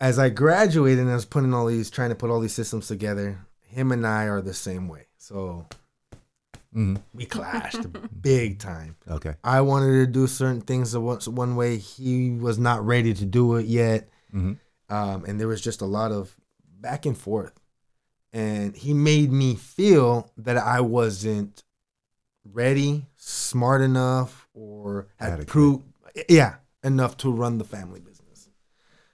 as I graduated and I was putting all these, trying to put all these systems together, him and I are the same way. So hmm we clashed big time. Okay. I wanted to do certain things the one one way. He was not ready to do it yet. hmm um, and there was just a lot of back and forth and he made me feel that i wasn't ready smart enough or had Adequate. proved yeah enough to run the family business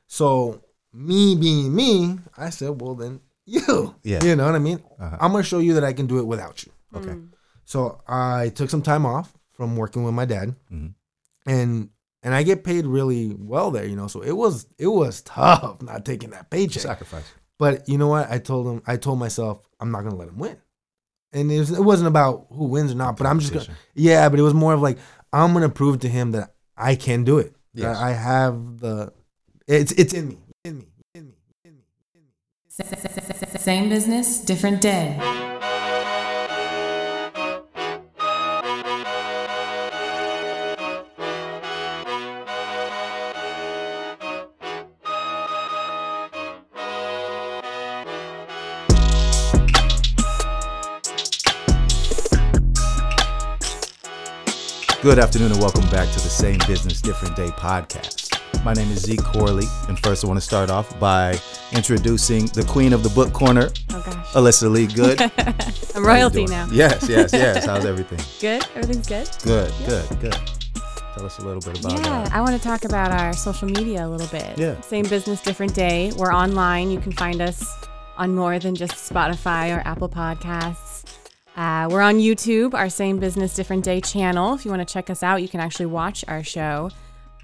so me being me i said well then you Yeah. you know what i mean Uh-huh. i'm gonna show you that i can do it without you Okay. Mm. so I took some time off from working with my dad, Mhm. and and I get paid really well there, you know. So it was it was tough not taking that paycheck. Sacrifice. But you know what? I told him I told myself I'm not gonna let him win, and it, was, it wasn't about who wins or not. But I'm just gonna yeah. But it was more of like I'm gonna prove to him that I can do it. That Yes. I have the it's it's in me, in me, in me, in me, in me. Same business, different day. Good afternoon and welcome back to the Same Business Different Day podcast. My name is Zeke Corley, and first I want to start off by introducing the queen of the book corner, Oh gosh. Alyssa Lee Good. I'm royalty now. Yes, yes, yes. How's everything? Good. Everything's good. Good, good, good. Tell us a little bit about Yeah, that. I want to talk about our social media a little bit. Yeah. Same business, different day. We're online. You can find us on more than just Spotify or Apple Podcasts. Uh, we're on YouTube, our Same Business, Different Day channel. If you want to check us out, you can actually watch our show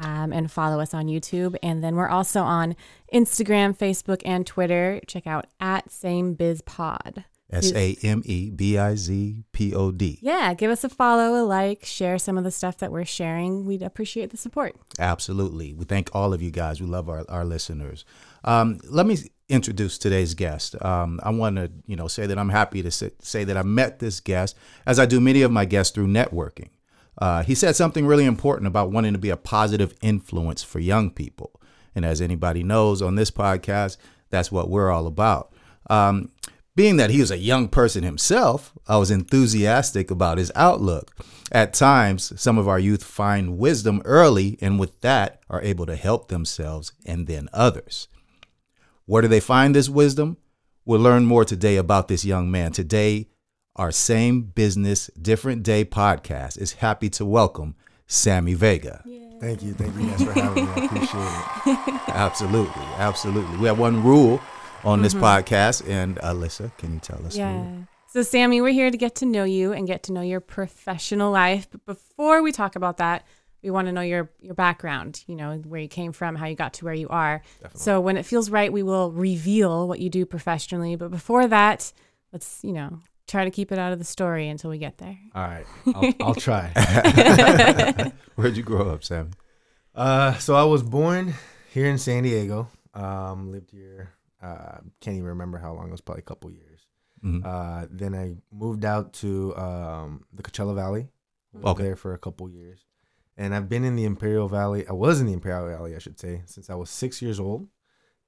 um, and follow us on YouTube. And then we're also on Instagram, Facebook, and Twitter. Check out at Same Biz Pod. S A M E B I Z P O D. Yeah, give us a follow, a like, share some of the stuff that we're sharing. We'd appreciate the support. Absolutely. We thank all of you guys. We love our, our listeners. Um, let me introduce today's guest. Um, I want to, you know, say that I'm happy to say, say that I met this guest, as I do many of my guests through networking. Uh, he said something really important about wanting to be a positive influence for young people. And as anybody knows on this podcast, that's what we're all about. Um, being that he was a young person himself, I was enthusiastic about his outlook. At times, some of our youth find wisdom early and with that are able to help themselves and then others. Where do they find this wisdom? We'll learn more today about this young man. Today, our Same Business, Different Day podcast is happy to welcome Sammy Vega. Thank you, thank you guys for having me. I appreciate it. Absolutely, absolutely. We have one rule on this mm-hmm. podcast, and Alyssa, can you tell us? the rule? Yeah. So, Sammy, we're here to get to know you and get to know your professional life. But before we talk about that, we want to know your your background. You know where you came from, how you got to where you are. So, when it feels right, we will reveal what you do professionally. But before that, let's you know try to keep it out of the story until we get there. All right, I'll, I'll try. Where'd you grow up, Sam? Uh, so I was born here in San Diego. Um, lived here. Uh, can't even remember how long. It was probably a couple years. Mhm. Uh, then I moved out to um, the Coachella Valley. Okay. There for a couple years, and I've been in the Imperial Valley. I was in the Imperial Valley, I should say, since I was six years old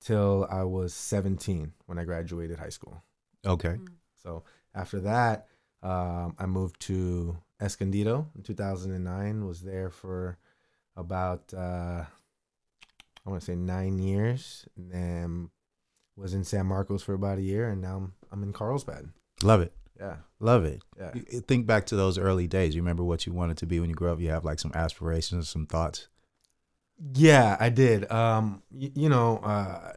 till I was seventeen when I graduated high school. Okay. So after that, um, I moved to Escondido in 2009. Was there for about uh, I want to say nine years, and then was in San Marcos for about a year, and now I'm, I'm in Carlsbad. Love it. Yeah, Love it. yeah. You- you Think back to those early days. You remember what you wanted to be when you grew up? You have like some aspirations, some thoughts. Yeah, I did. Um, y- you know, uh,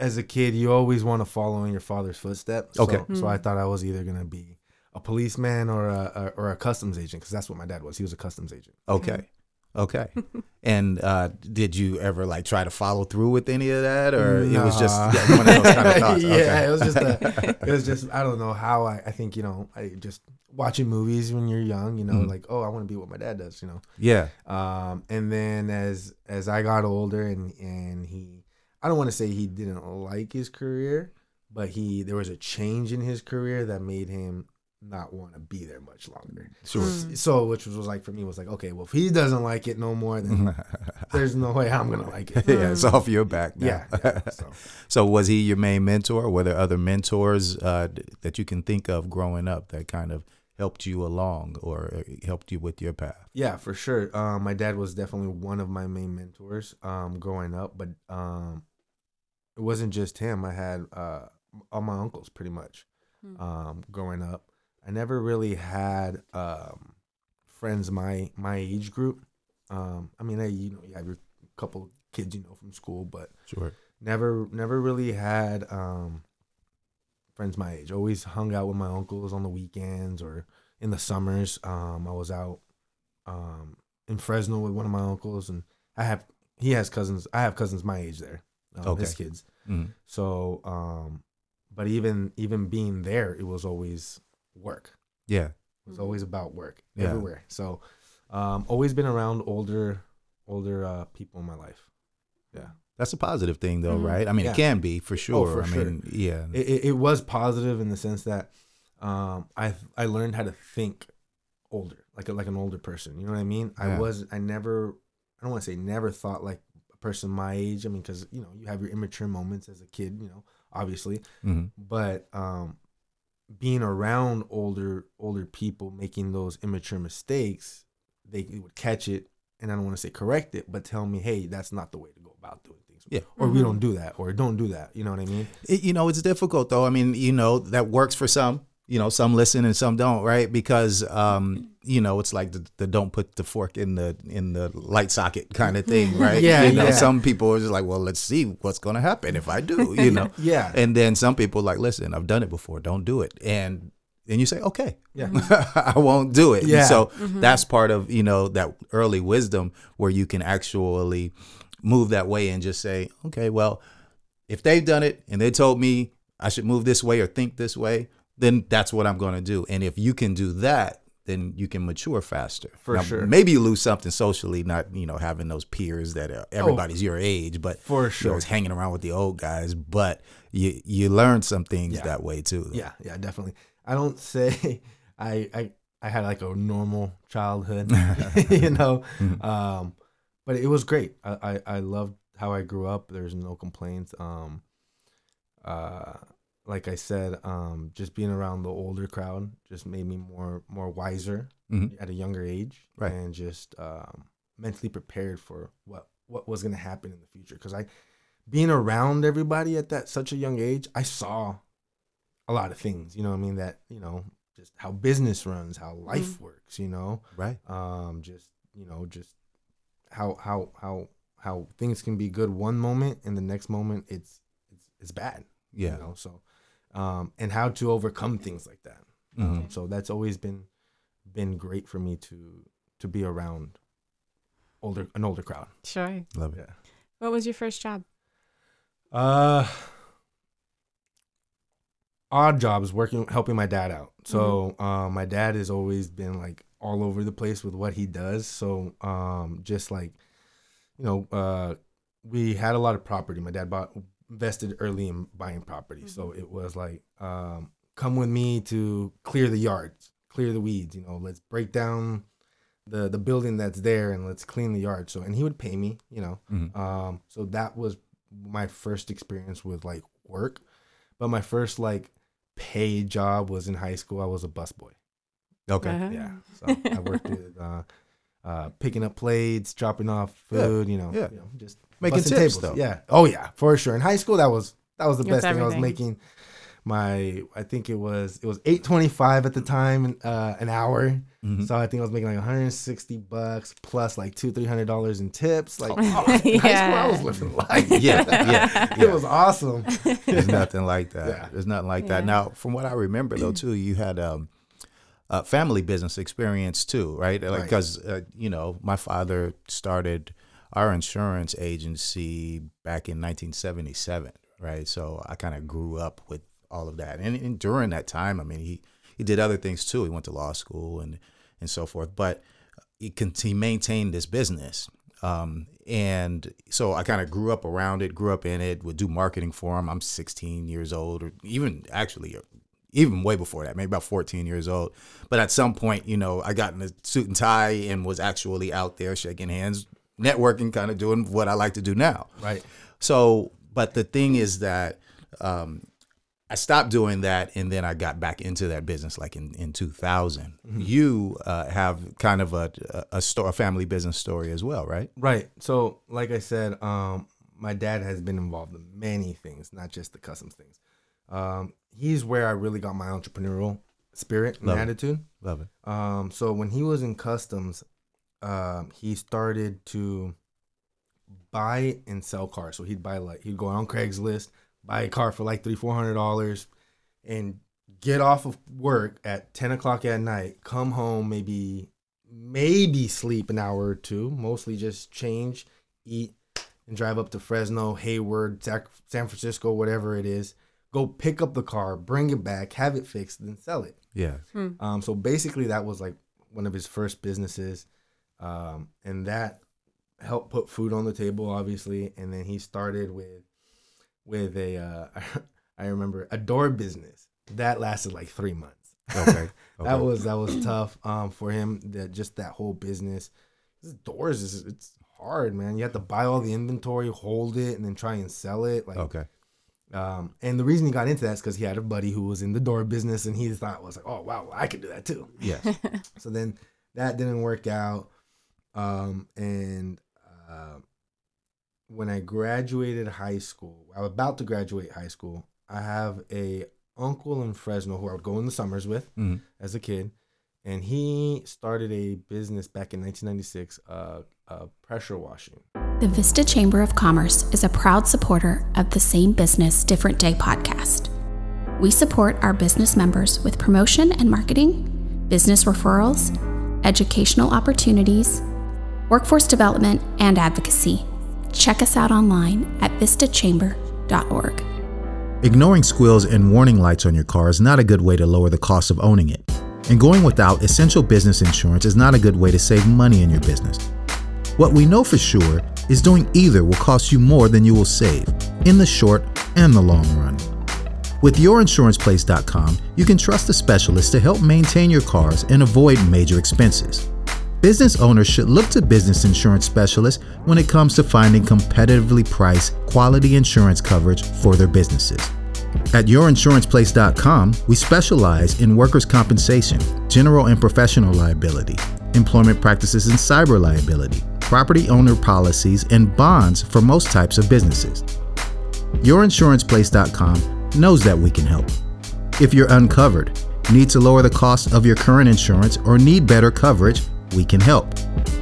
as a kid, you always want to follow in your father's footsteps. So- Okay. So, I thought I was either gonna be a policeman or a, a or a customs agent because that's what my dad was. He was a customs agent. Okay. Okay. and uh, did you ever like try to follow through with any of that, or it was just yeah, one of those kind of thoughts? yeah, Okay. it was just a, it was just I don't know how I I think you know I just watching movies when you're young, you know, Mhm. like oh I want to be what my dad does, you know. yeah. Um, and then as as I got older and and he, I don't want to say he didn't like his career, but he there was a change in his career that made him not want to be there much longer. Sure. So, which was, was like for me was like, okay, well, if he doesn't like it no more, then there's no way I'm gonna like it. yeah, it's off your back now. Yeah. yeah, so. So was he your main mentor? Were there other mentors uh, that you can think of growing up that kind of helped you along or uh, helped you with your path? Yeah, for sure. Um, my dad was definitely one of my main mentors um, growing up, but um, it wasn't just him. I had uh, all my uncles pretty much um, growing up. I never really had um, friends my my age group. Um, I mean, I, you know, you have your couple kids you know from school, but Sure. never never really had um friends my age always hung out with my uncles on the weekends or in the summers um i was out um in fresno with one of my uncles and i have he has cousins i have cousins my age there um, his Okay. kids Mhm. so um but even even being there it was always work Yeah. it was always about work Yeah. everywhere so um always been around older older uh people in my life yeah That's a positive thing, though, Mhm. right? I mean, Yeah. it can be for sure. Oh, for I sure. mean, yeah. it, it, it was positive in the sense that um, I I learned how to think older, like a, like an older person. You know what I mean? Yeah. I was I never I don't want to say never thought like a person my age. I mean, because you know you have your immature moments as a kid. You know, obviously, Mhm. but um, being around older older people making those immature mistakes, they would catch it, and I don't want to say correct it, but tell me, hey, that's not the way to go about doing things. Yeah. Or we Mhm. don't do that, or don't do that. You know what I mean? It, you know, it's difficult though. I mean, you know, that works for some. You know, some listen and some don't, right? Because um, you know, it's like the, the don't put the fork in the in the light socket kind of thing, right? Yeah, You know, yeah. some people are just like, well, let's see what's gonna happen if I do, you know. Yeah. And then some people like, listen, I've done it before, don't do it. And then you say, okay, Yeah. I won't do it. Yeah. So that's part of, you know, that early wisdom where you can actually move that way and just say, okay, well, if they've done it and they told me I should move this way or think this way, then that's what I'm going to do. And if you can do that, then you can mature faster. For sure. Maybe you lose something socially, not you know having those peers that are, everybody's your age, but For you know, sure. hanging around with the old guys. But you you learn some things Yeah. that way too. Yeah, yeah, definitely. I don't say I I I had like a normal childhood, you know, Mhm. um, but it was great. I, I I loved how I grew up. There's no complaints. Um, uh, like I said, um, just being around the older crowd just made me more more wiser Mhm. at a younger age, Right. and just um, mentally prepared for what what was going to happen in the future. Because I, being around everybody at that such a young age, I saw a lot of things. You know, what I mean that you know just how business runs, how life works. You know, Right. um, just you know just how how how how things can be good one moment and the next moment it's it's it's bad. Yeah. You know, so um, and how to overcome things like that. Mhm. Um, so that's always been been great for me to to be around older an older crowd. Sure. Love it. Yeah. What was your first job? Uh odd jobs working helping my dad out. So um my dad has always been like all over the place with what he does. So um just like you know, uh we had a lot of property. My dad bought invested early in buying property. So it was like um come with me to clear the yards, clear the weeds, you know, let's break down the the building that's there and let's clean the yard. So and he would pay me, you know. Mhm. Um, so that was my first experience with like work. But my first like paid job was in high school. I was a busboy. Okay. Uh-huh. Yeah. So I worked with uh, uh, picking up plates, dropping off food. You know, yeah. you know, just Making busting tips, though. Yeah. Oh yeah, for sure. In high school, that was that was the That's best thing. I was making my I think it was it was eight twenty five at the time uh, an hour. Mhm. So I think I was making like 160 bucks plus like two three hundred dollars in tips. Like Oh, oh, in high school, I was living life. Yeah, yeah, it was awesome. There's nothing like that. Yeah. There's nothing like Yeah. that. Now, from what I remember though, too, you had um, a family business experience too, right? Like Right. because uh, you know, my father started our insurance agency back in 1977, right? So I kind of grew up with all of that, and, and during that time, I mean, he he did other things too. He went to law school and and so forth, but he, con- he maintained this business. Um, and so I kind of grew up around it, grew up in it, would do marketing for him. I'm 16 years old, or even actually even way before that, maybe about 14 years old. But at some point, you know, I got in a suit and tie and was actually out there shaking hands, networking, kind of doing what I like to do now. Right. So, but the thing is that um, I stopped doing that, and then I got back into that business like in in 2000. You uh, have kind of a a, a, sto- a family business story as well, right? Right. So, like I said, um, my dad has been involved in many things, not just the customs things. Um, he's where I really got my entrepreneurial spirit and Love it. attitude. Love it. Um, so when he was in customs, um, he started to buy and sell cars. So he'd buy like he'd go on Craigslist, buy a car for like three, four hundred dollars, and get off of work at ten o'clock at night, come home, maybe maybe sleep an hour or two, mostly just change, eat, and drive up to Fresno, Hayward, Sac- San Francisco, whatever it is. Go pick up the car, bring it back, have it fixed, then sell it. Yeah. Um, so basically, that was like one of his first businesses, um, and that helped put food on the table, obviously. And then he started with with a uh, I remember a door business that lasted like three months. Okay. That was that was tough um, for him. That just that whole business. This doors is it's hard, man. You have to buy all the inventory, hold it, and then try and sell it. Like Okay. um, and the reason he got into that is because he had a buddy who was in the door business, and he thought was like, "Oh wow, I could do that too." Yes. So then that didn't work out, um, and uh, when I graduated high school, I was about to graduate high school. I have a uncle in Fresno who I would go in the summers with Mhm. as a kid, and he started a business back in 1996, uh, uh, pressure washing. The Vista Chamber of Commerce is a proud supporter of the Same Business, Different Day podcast. We support our business members with promotion and marketing, business referrals, educational opportunities, workforce development, and advocacy. Check us out online at vistachamber.org. Ignoring squeals and warning lights on your car is not a good way to lower the cost of owning it. And going without essential business insurance is not a good way to save money in your business. What we know for sure is doing either will cost you more than you will save in the short and the long run. With yourinsuranceplace.com, you can trust a specialist to help maintain your cars and avoid major expenses. Business owners should look to business insurance specialists when it comes to finding competitively priced, quality insurance coverage for their businesses. At yourinsuranceplace.com, we specialize in workers' compensation, general and professional liability, employment practices and cyber liability, property owner policies, and bonds for most types of businesses. Yourinsuranceplace.com knows that we can help. If you're uncovered, need to lower the cost of your current insurance, or need better coverage, we can help.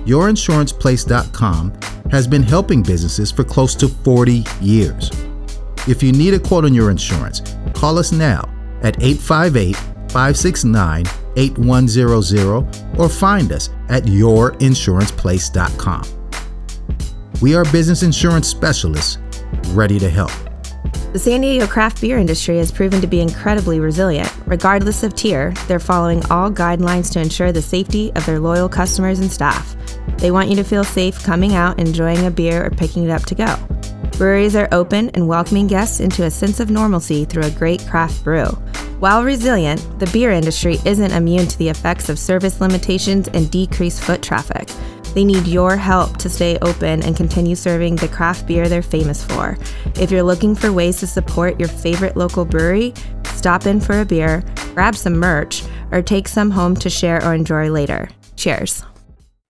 Yourinsuranceplace.com has been helping businesses for close to 40 years. If you need a quote on your insurance, call us now at 858 569 8100 or find us at yourinsuranceplace.com. We are business insurance specialists ready to help. The San Diego craft beer industry has proven to be incredibly resilient. Regardless of tier, they're following all guidelines to ensure the safety of their loyal customers and staff. They want you to feel safe coming out, enjoying a beer, or picking it up to go. Breweries are open and welcoming guests into a sense of normalcy through a great craft brew. While resilient, the beer industry isn't immune to the effects of service limitations and decreased foot traffic. They need your help to stay open and continue serving the craft beer they're famous for. If you're looking for ways to support your favorite local brewery, stop in for a beer, grab some merch, or take some home to share or enjoy later. Cheers.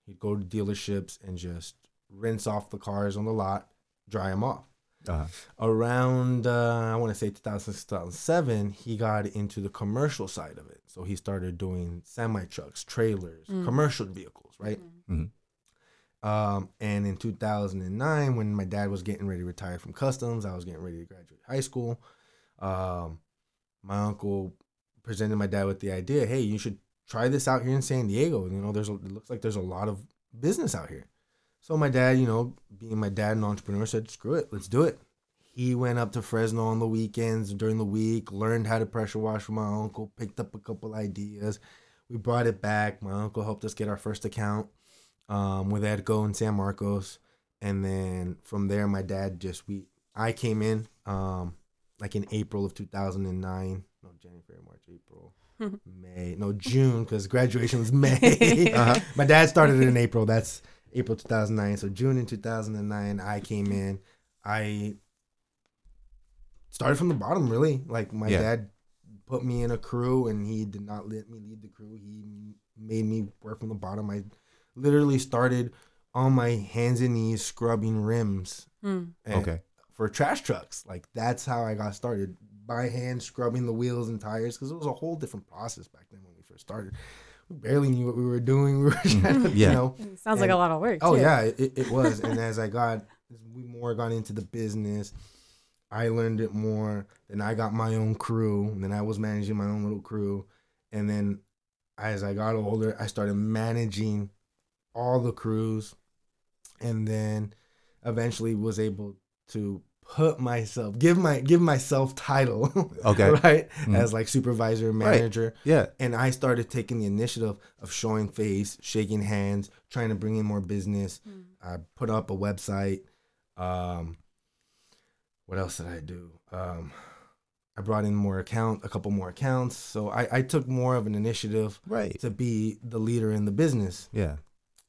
He'd go to dealerships and just rinse off the cars on the lot, dry them off. Uh-huh. Around, uh, I want to say 2006, 2007, he got into the commercial side of it. So he started doing semi trucks, trailers, commercial vehicles, right? Mhm. Um, and in 2009, when my dad was getting ready to retire from customs, I was getting ready to graduate high school. Um, my uncle presented my dad with the idea, "Hey, you should try this out here in San Diego. You know, there's a, it looks like there's a lot of business out here." So my dad, you know, being my dad an entrepreneur, said, "Screw it, let's do it." He went up to Fresno on the weekends during the week, learned how to pressure wash from my uncle, picked up a couple ideas. We brought it back. My uncle helped us get our first account um, with Edco and San Marcos, and then from there, my dad just we I came in um, like in April of 2009, no January, March, April, May, no June because graduation was May. Uh-huh. My dad started in April. That's April 2009. So June in 2009, I came in. I started from the bottom, really. Like my Yeah. dad put me in a crew, and he did not let me lead the crew. He made me work from the bottom. I literally started on my hands and knees scrubbing rims. Hmm. And- Okay. For trash trucks, like that's how I got started by hand scrubbing the wheels and tires because it was a whole different process back then when we first started. We barely knew what we were doing. We were mm-hmm. trying to, Yeah. you know, Sounds like a lot of work. Oh too. yeah, it, it was. and as I got, as we more got into the business, I learned it more. Then I got my own crew. And then I was managing my own little crew. And then as I got older, I started managing all the crews. And then eventually was able to put myself, give my give myself title. Okay. right? Mhm. As like supervisor, manager Yeah. and I started taking the initiative of showing face, shaking hands, trying to bring in more business. I put up a website. Um, what else did I do? Um, I brought in more account, a couple more accounts. So I, I took more of an initiative Right. to be the leader in the business. Yeah.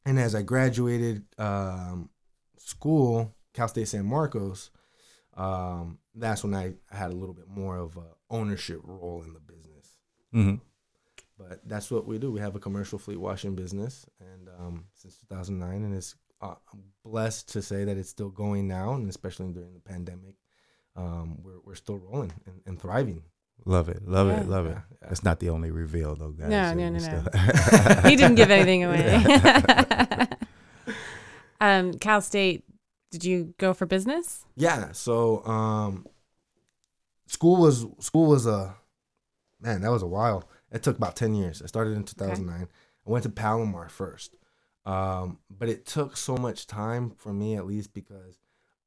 And as I graduated um, school, Cal State San Marcos, um, that's when I had a little bit more of a ownership role in the business hmm but that's what we do. We have a commercial fleet washing business, and um, since 2009, and it's uh, I'm blessed to say that it's still going now, and especially during the pandemic, um, we're we're still rolling and, and thriving. Love it. Love Yeah. it. Love it. Yeah, yeah. That's not the only reveal though, guys. No, So no, no, no. he didn't give anything away. um, Cal State. Did you go for business? Yeah. So um, school was school was a man. That was a while. It took about 10 years. I started in 2009. I went to Palomar first, um, but it took so much time for me, at least, because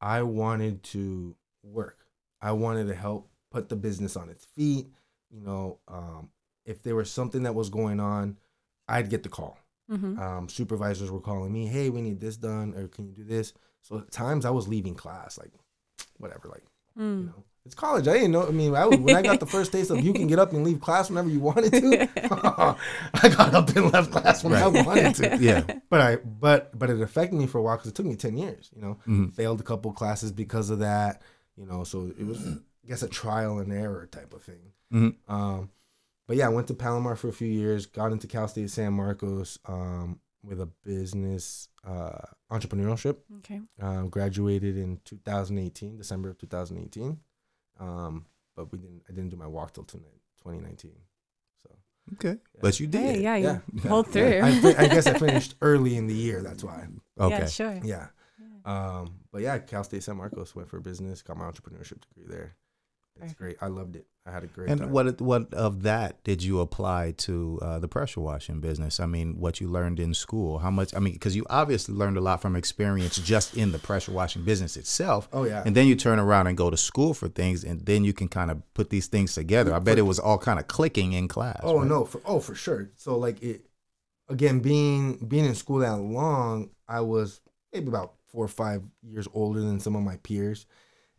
I wanted to work. I wanted to help put the business on its feet. You know, um, if there was something that was going on, I'd get the call. Mm-hmm. Um, supervisors were calling me, "Hey, we need this done, or can you do this?" So at times I was leaving class, like whatever, like you Mm. know, it's college. I didn't know. I mean, I when I got the first taste of you can get up and leave class whenever you wanted to, I got up and left class when I wanted to. yeah. But I, but but it affected me for a while because it took me ten years. You know, Mhm. failed a couple classes because of that. You know, so it was, I guess, a trial and error type of thing. Mhm. Um, but yeah, I went to Palomar for a few years. Got into Cal State San Marcos um, with a business uh, entrepreneurship. Okay. Um, graduated in 2018, December of 2018. Um, but we didn't. I didn't do my walk till 2019. So Okay. But you did. Hey, yeah, you Yeah. pulled through. Yeah, I, fi- I guess I finished early in the year. That's why. Okay. Yeah, sure. Yeah. Um, but yeah, Cal State San Marcos went for business. Got my entrepreneurship degree there. It's great. I loved it. I had a great And time. what what of that did you apply to uh, the pressure washing business? I mean, what you learned in school? How much? I mean, because you obviously learned a lot from experience just in the pressure washing business itself. Oh yeah. And then you turn around and go to school for things, and then you can kind of put these things together. I bet it was all kind of clicking in class. Oh right? no, for oh for sure. So like it again being being in school that long, I was maybe about four or five years older than some of my peers,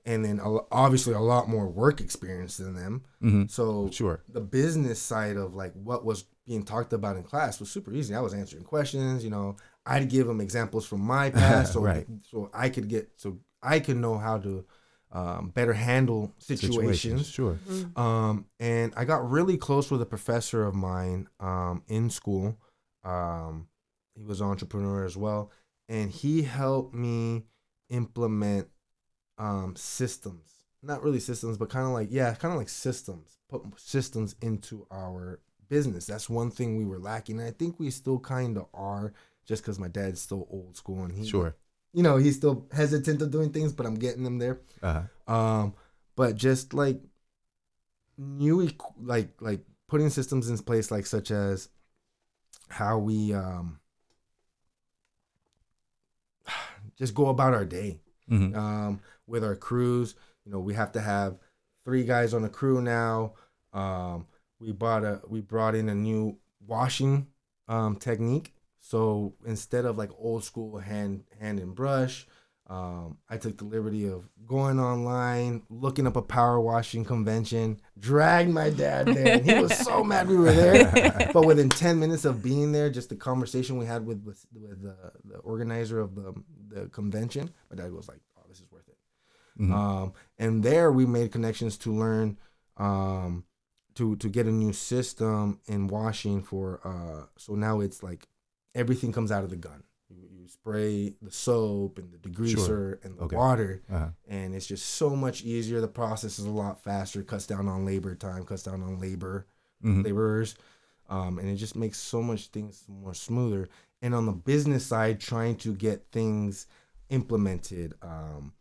and then a obviously a lot more work experience than them. Mhm. So Sure. the business side of like what was being talked about in class was super easy. I was answering questions. You know, I'd give them examples from my past, so Right. so I could get so I could know how to um, better handle situations. Sure. Um, and I got really close with a professor of mine um, in school. Um, he was an entrepreneur as well, and he helped me implement um, systems. Not really systems, but kind of like yeah, kind of like systems. Put systems into our business. That's one thing we were lacking, and I think we still kind of are. Just because my dad's still old school and he, Sure. you know, he's still hesitant of doing things, but I'm getting them there. Uh-huh. Um, but just like new, like like putting systems in place, like such as how we um just go about our day Mhm. um, with our crews. You know, we have to have three guys on a crew now. Um, we bought a we brought in a new washing um, technique. So instead of like old school hand hand and brush, um, I took the liberty of going online, looking up a power washing convention, dragged my dad there, and he was so mad we were there. but within ten minutes of being there, just the conversation we had with with, with the, the organizer of the the convention, my dad was like, "Oh, this is worth it." Mhm. Um, and there we made connections to learn um, to to get a new system in washing for. Uh, so now it's like everything comes out of the gun. You, you spray the soap and the degreaser and the Okay. water, Uh-huh. and it's just so much easier. The process is a lot faster, cuts down on labor time, cuts down on labor Mhm. laborers, um, and it just makes so much things more smoother. And on the business side, trying to get things implemented, um,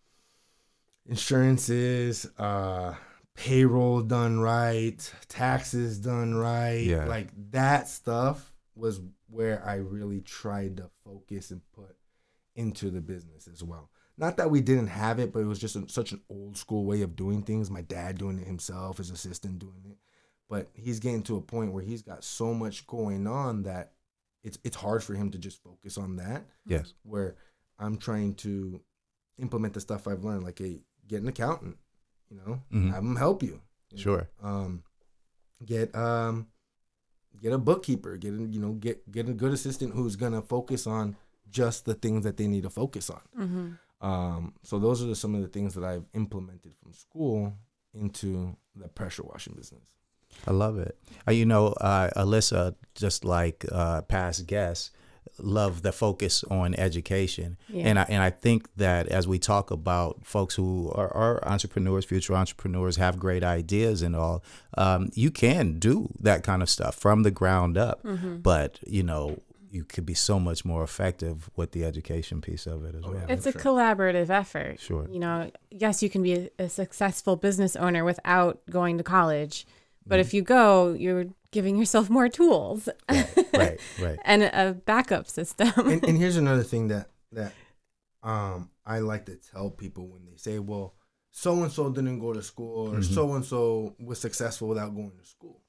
insurances, uh, payroll done right, taxes done right, Yeah. like that stuff was where I really tried to focus and put into the business as well. Not that we didn't have it, but it was just a, such an old school way of doing things. My dad doing it himself, his assistant doing it, but he's getting to a point where he's got so much going on that it's it's hard for him to just focus on that. Yes. Where I'm trying to implement the stuff I've learned, like a get an accountant, you know, Mhm. have them help you. you know, Sure. um, get um, get a bookkeeper. Get a, you know get get a good assistant who's gonna focus on just the things that they need to focus on. hmm Um, so those are some of the things that I've implemented from school into the pressure washing business. I love it. Uh, you know, uh, Alyssa, just like uh, past guests, love the focus on education, Yeah. and I and I think that as we talk about folks who are, are entrepreneurs, future entrepreneurs, have great ideas and all, um, you can do that kind of stuff from the ground up. Mm-hmm. But you know, you could be so much more effective with the education piece of it as Oh, well. It's a Sure. collaborative effort. Sure. You know, yes, you can be a, a successful business owner without going to college, but if you go, you're giving yourself more tools right, right. and a backup system. and, and here's another thing that that um I like to tell people when they say, "Well, so and so didn't go to school, or so and so was successful without going to school."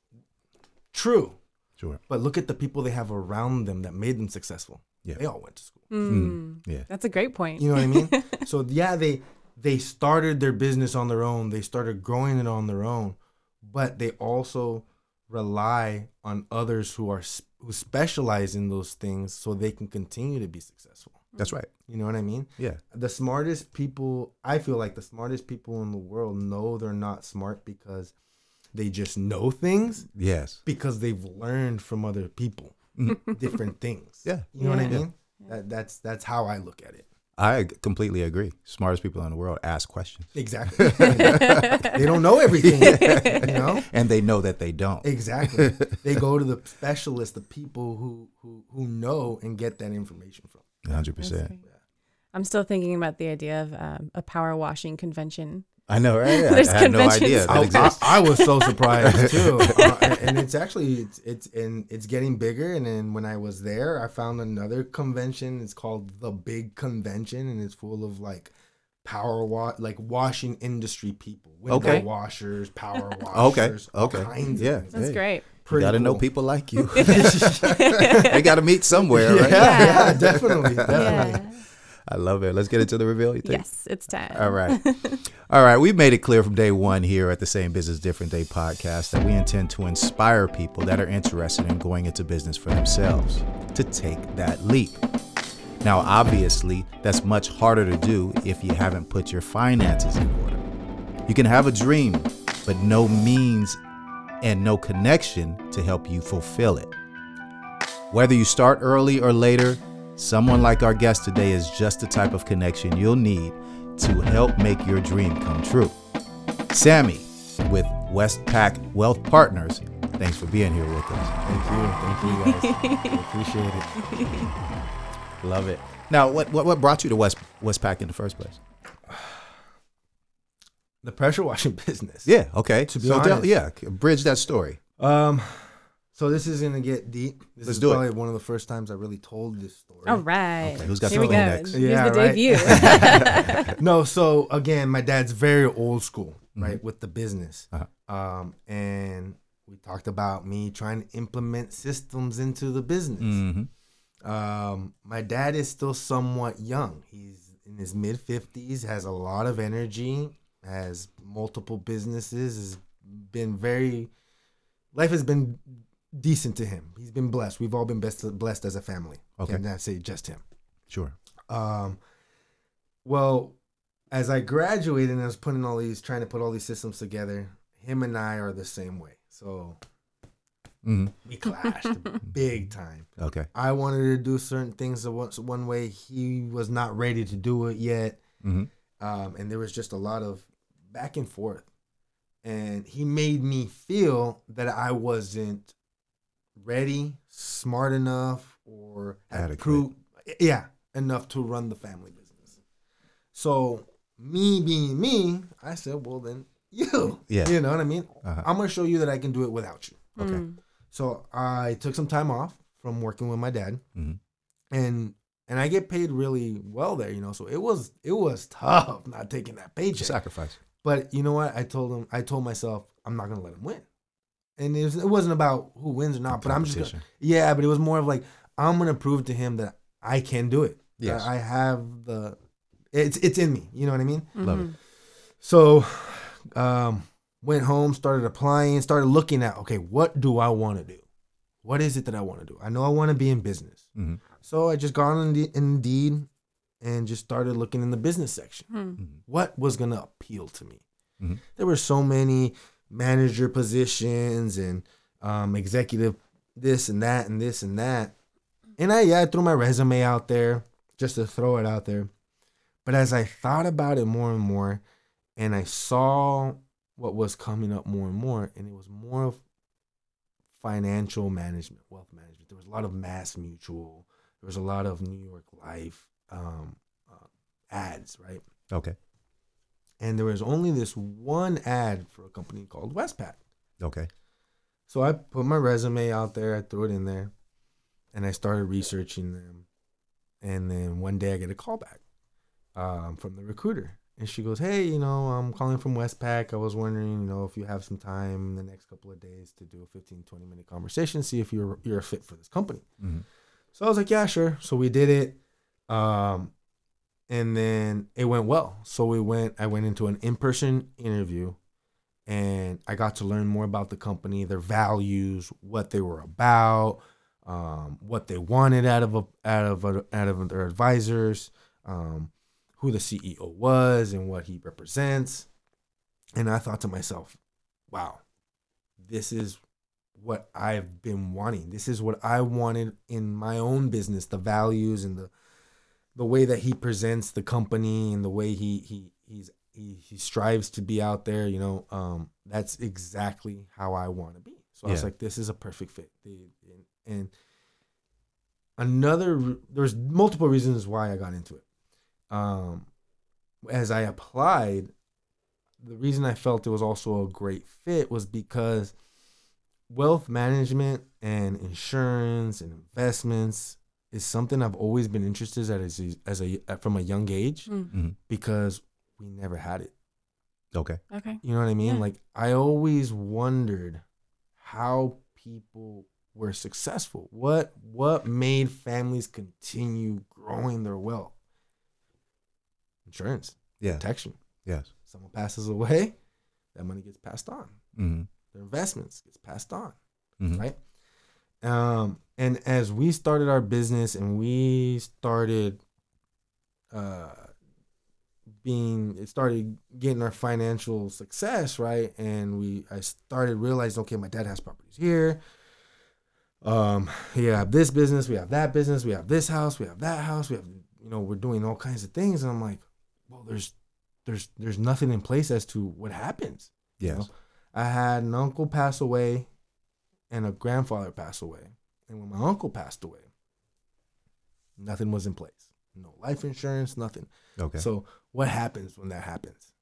True, Sure. but look at the people they have around them that made them successful. Yeah. They all went to school. Mm, Yeah. That's a great point. You know what I mean? so yeah, they they started their business on their own. They started growing it on their own, but they also rely on others who are who specialize in those things so they can continue to be successful. That's right. You know what I mean? Yeah. The smartest people, I feel like the smartest people in the world know they're not smart because they just know things Yes. because they've learned from other people different things. Yeah. You know what I Yeah. mean? That, that's that's how I look at it. I completely agree. Smartest people in the world ask questions. Exactly. they don't know everything, you know? and they know that they don't. Exactly. They go to the specialists, the people who who who know and get that information from. hundred That's percent. great. I'm still thinking about the idea of um, a power washing convention. I know, right? There's I had no idea I, I. I was so surprised too, uh, and, and it's actually it's it's and it's getting bigger. And then when I was there, I found another convention. It's called the Big Convention, and it's full of like power wash, like washing industry people, window Okay. washers, power washers, all okay. kinds Yeah. of. That's Hey. great. You got to know people like you. they got to meet somewhere, Yeah, right? yeah, definitely, definitely. Yeah. I love it. Let's get into the reveal. You think? yes, it's time. All right. All right. We've made it clear from day one here at the Same Business Different Day podcast that we intend to inspire people that are interested in going into business for themselves to take that leap. Now, obviously, that's much harder to do if you haven't put your finances in order. You can have a dream, but no means and no connection to help you fulfill it. Whether you start early or later, someone like our guest today is just the type of connection you'll need to help make your dream come true. Sammy with Westpac Wealth Partners, thanks for being here with us. Thank you, thank you guys. I appreciate it. Love it. Now, what what, what brought you to West Westpac in the first place? The pressure washing business. Yeah, okay. To be so tell- honest. yeah, bridge that story. Um, so this is gonna get deep. This Let's is do it. probably one of the first times I really told this story. All right. Okay, who's got Here we go. something next? Here's Yeah, the right. debut. no, so again, my dad's very old school, Mm-hmm. right, with the business. Uh-huh. Um, and we talked about me trying to implement systems into the business. hmm Um, my dad is still somewhat young. He's in his mid fifties, has a lot of energy, has multiple businesses, has been very. Life has been decent to him. He's been blessed. We've all been best, blessed as a family. Okay. and not say just him. Sure. Um, well, as I graduated and I was putting all these, trying to put all these systems together, him and I are the same way. So hmm we clashed big time. Okay. I wanted to do certain things the one, way. He was not ready to do it yet. hmm Um, and there was just a lot of back and forth. And he made me feel that I wasn't ready, smart enough, or had Adequate. proved, yeah, enough to run the family business. So me being me, I said, well then you, Yeah. you know what I mean. Uh-huh. I'm gonna show you that I can do it without you. Okay. Mm. So I took some time off from working with my dad, Mhm. and and I get paid really well there, you know. So it was it was tough not taking that paycheck. Sacrifice. But you know what? I told him I told myself I'm not gonna let him win, and it, was, it wasn't about who wins or not. But I'm just gonna, yeah. But it was more of like I'm gonna prove to him that I can do it. Yeah, I have the it's it's in me. You know what I mean? Love it. Mhm. So, um, went home, started applying, started looking at okay, what do I want to do? What is it that I want to do? I know I want to be in business. Mhm. So I just got on Indeed- Indeed and just started looking in the business section. Mm. What was gonna appeal to me? Mhm. There were so many manager positions and um, executive this and that and this and that. And I yeah, I threw my resume out there just to throw it out there. But as I thought about it more and more, and I saw what was coming up more and more, and it was more of financial management, wealth management. There was a lot of Mass Mutual. There was a lot of New York Life um, uh, ads, right? Okay. And there was only this one ad for a company called Westpac. Okay. So I put my resume out there, I threw it in there, and I started researching them. And then one day I get a call back um, from the recruiter. And she goes, Hey, you know, I'm calling from Westpac. I was wondering, you know, if you have some time in the next couple of days to do a 15, 20 minute conversation, see if you're you're a fit for this company. hmm So I was like, yeah, sure. So we did it. Um, and then it went well. So we went, I went into an in person interview and I got to learn more about the company, their values, what they were about, um, what they wanted out of a, out of a, out of their advisors, um, who the CEO was and what he represents. And I thought to myself, wow, this is what I've been wanting. This is what I wanted in my own business, the values and the the way that he presents the company and the way he he he's he, he strives to be out there, you know, um, that's exactly how I want to be. So I was like, this is a perfect fit. And, and another, there's multiple reasons why I got into it. Um, as I applied, the reason I felt it was also a great fit was because wealth management and insurance and investments is something I've always been interested in as a, as a from a young age Mm. hmm because we never had it. Okay. Okay. You know what I mean? Yeah. Like I always wondered how people were successful. What what made families continue growing their wealth? Insurance, Yeah. protection. Yes. Someone passes away, that money gets passed on. hmm Their investments gets passed on. hmm right? Um, and as we started our business and we started uh, being, it started getting our financial success, right? And we, I started realizing, okay, my dad has properties here. Um, we have this business, we have that business, we have this house, we have that house, we have, you know, we're doing all kinds of things, and I'm like, well, there's, there's, there's nothing in place as to what happens. you Yes. know? I had an uncle pass away and a grandfather passed away. And when my uncle passed away, nothing was in place. No life insurance, nothing. Okay. So what happens when that happens?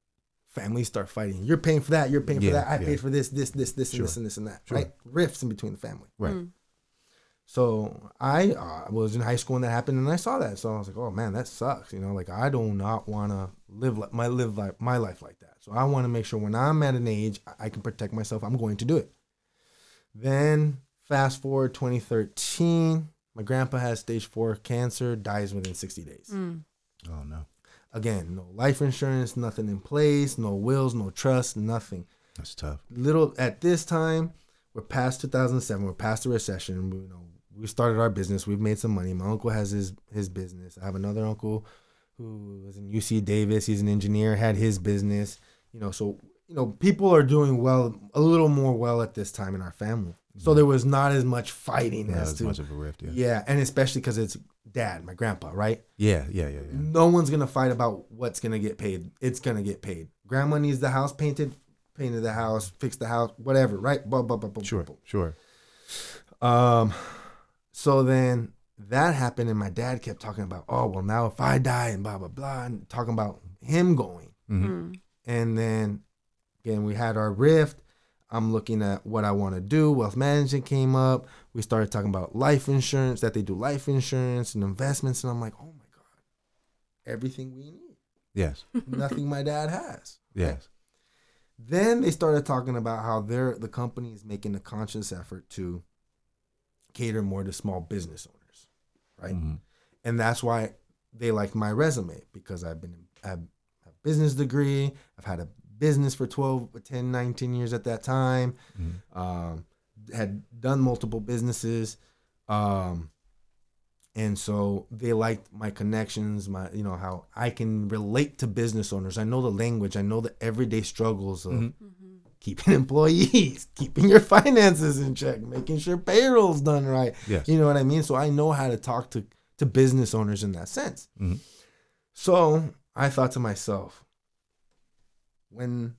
Families start fighting. You're paying for that. You're paying for that. I yeah. paid for this, this, this, this, and this, and this, and that. Sure. Right? Rifts in between the family. right. Mm. So I uh, was in high school when that happened, and I saw that. So I was like, "Oh man, that sucks." You know, like I do not want to live like my live like my life like that. So I want to make sure when I'm at an age I- I can protect myself. I'm going to do it. Then fast forward 2013, my grandpa has stage four cancer, dies within 60 days. Mm. Oh no. again, no life insurance, nothing in place, no wills, no trust, nothing. That's tough. Little at this time, we're past 2007. We're past the recession. We, you know, we started our business. We've made some money. My uncle has his his business. I have another uncle who was in UC Davis. He's an engineer. Had his business. You know, so you know, people are doing well, a little more well at this time in our family. So there was not as much fighting Not as as to much of a rift. Yeah. yeah, and especially because it's dad, my grandpa, right? Yeah. Yeah. Yeah. yeah. No one's gonna fight about what's gonna get paid. It's gonna get paid. Grandma needs the house painted, painted the house, fix the house, whatever, right? Blah, blah, blah, blah, Sure. blah, Sure. Um, so then that happened, and my dad kept talking about, oh well, now if I die and blah blah blah, and talking about him going. Mhm. And then again, we had our rift. I'm looking at what I want to do. Wealth management came up. We started talking about life insurance, that they do life insurance and investments. And I'm like, oh my God, everything we need. Yes. Nothing my dad has. Yes. Then they started talking about how they're the company is making a conscious effort to cater more to small business owners, right? Mhm. and that's why they like my resume because I've been I've a business degree. I've had a business for 12, 10, 19 years at that time. Mhm. Um, had done multiple businesses. Um, and so they liked my connections, my you know how I can relate to business owners. I know the language. I know the everyday struggles of Mhm. keeping employees, keeping your finances in check, making sure payroll's done right. Yes. You know what I mean? So I know how to talk to to business owners in that sense. Mhm. So I thought to myself, when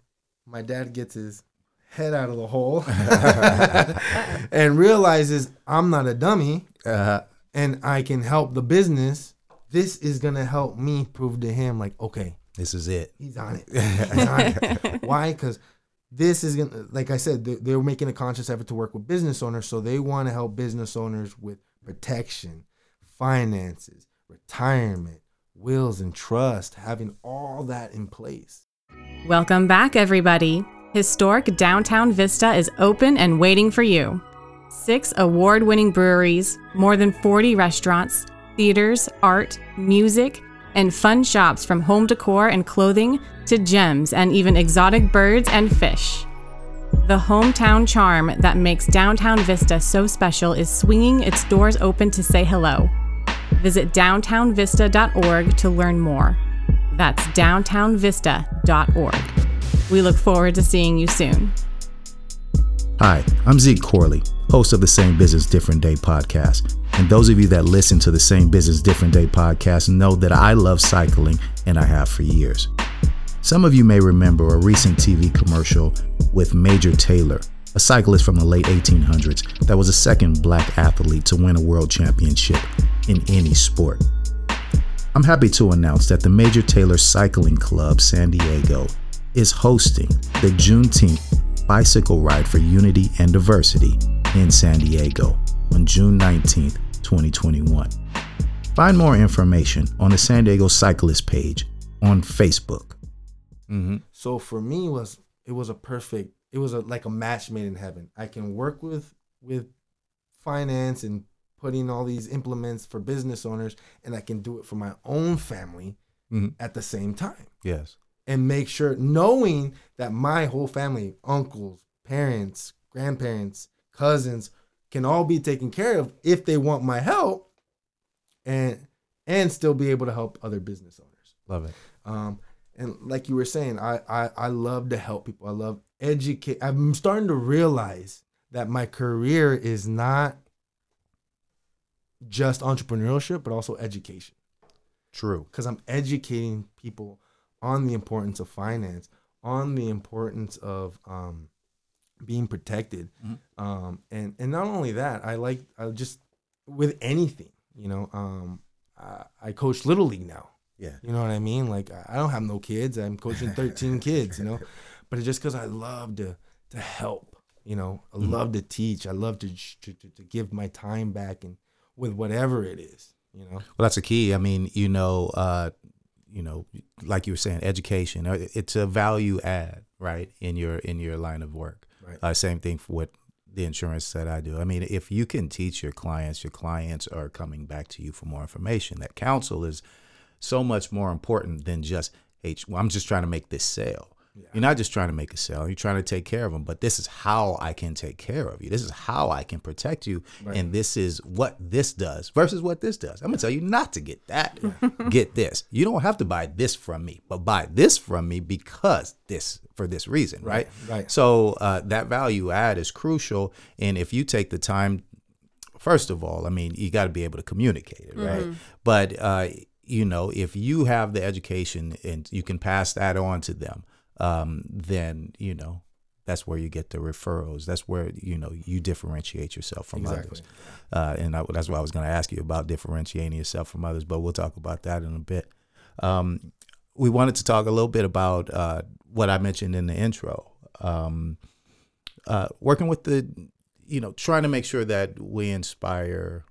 my dad gets his head out of the hole and realizes I'm not a dummy Uh, and I can help the business, this is gonna help me prove to him like, okay, this is it. he's on it. He's on it. Why? Because this is gonna, like I said, they- they're making a conscious effort to work with business owners, so they want to help business owners with protection, finances, retirement, wills, and trust, having all that in place. Welcome back, everybody. Historic Downtown Vista is open and waiting for you. Six award winning breweries, more than 40 restaurants, theaters, art, music, and fun shops from home decor and clothing to gems and even exotic birds and fish. The hometown charm that makes Downtown Vista so special is swinging its doors open to say hello. Visit downtownvista.org to learn more. That's downtownvista.org. We look forward to seeing you soon. Hi, I'm Zeke Corley, host of the Same Business Different Day podcast. And those of you that listen to the Same Business Different Day podcast know that I love cycling and I have for years. Some of you may remember a recent TV commercial with Major Taylor, a cyclist from the late 1800s that was the second black athlete to win a world championship in any sport. I'm happy to announce that the Major Taylor Cycling Club San Diego is hosting the Juneteenth Bicycle Ride for Unity and Diversity in San Diego on June 19th, 2021. Find more information on the San Diego Cyclist page on Facebook. Mm-hmm. So for me, it was it was a perfect. It was a, like a match made in heaven. I can work with with finance and putting all these implements for business owners, and I can do it for my own family Mhm. at the same time. Yes. and make sure knowing that my whole family uncles parents grandparents cousins can all be taken care of if they want my help and and still be able to help other business owners Love it. um and like you were saying i i, I love to help people i love educate i'm starting to realize that my career is not just entrepreneurship but also education True. because I'm educating people on the importance of finance, on the importance of um, being protected, Mhm. um, and and not only that, I like I just with anything, you know, um, I, I coach little league now. Yeah. You know what I mean? Like I don't have no kids. I'm coaching 13 kids, you know, but it's just because I love to to help. You know, I Mhm. love to teach. I love to, to to to give my time back and with whatever it is. You know. Well, that's a key. I mean, you know, uh, you know, like you were saying, education. uh, It's a value add, right, in your in your line of work. Right. Uh, same thing for what the insurance that I do. I mean, if you can teach your clients, your clients are coming back to you for more information. That counsel is so much more important than just hey, well, I'm just trying to make this sale. You're not just trying to make a sale. You're trying to take care of them. But this is how I can take care of you. This is how I can protect you. And this is what this does versus what this does. I'm gonna tell you not to get that. get this. You don't have to buy this from me, but buy this from me because this for this reason, right? right. So uh, that value add is crucial. And if you take the time first of all, I mean, you got to be able to communicate it, right? But uh, you know, if you have the education and you can pass that on to them, um, then you know that's where you get the referrals. That's where you know you differentiate yourself from Exactly. others. Uh, and I, that's why I was going to ask you about differentiating yourself from others, but we'll talk about that in a bit. Um, we wanted to talk a little bit about uh, what I mentioned in the intro. Um, uh, working with the, you know, trying to make sure that we inspire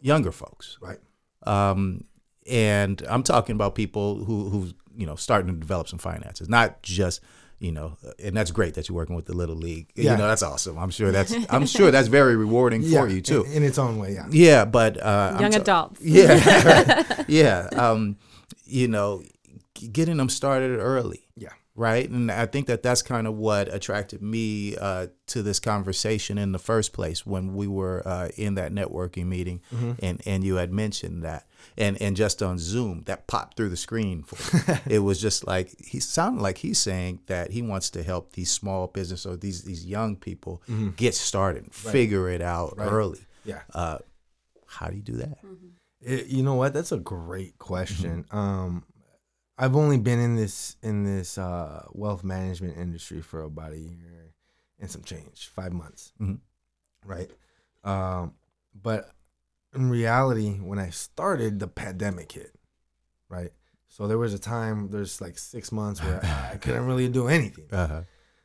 younger folks. Right. Um, and I'm talking about people who who you know starting to develop some finances, not just you know, and that's great that you're working with the little league. Yeah. You know, that's awesome. I'm sure that's I'm sure that's very rewarding for you too. In, in its own way, yeah. Yeah, but uh, I'm Young ta- adults. Yeah, yeah. Um, you know, getting them started early Yeah. right? And I think that that's kind of what attracted me uh, to this conversation in the first place when we were uh, in that networking meeting, and and you had mentioned that, and and just on Zoom that popped through the screen for it was just like he sounded like he's saying that he wants to help these small business or these these young people get started, figure it out early. Yeah. Uh, how do you do that? It, you know what? That's a great question. Um, I've only been in this in this uh, wealth management industry for about a year and some change, five months, Mhm. right? Um, but in reality, when I started, the pandemic hit, right? So there was a time, there's like six months where I couldn't really do anything. Uh-huh.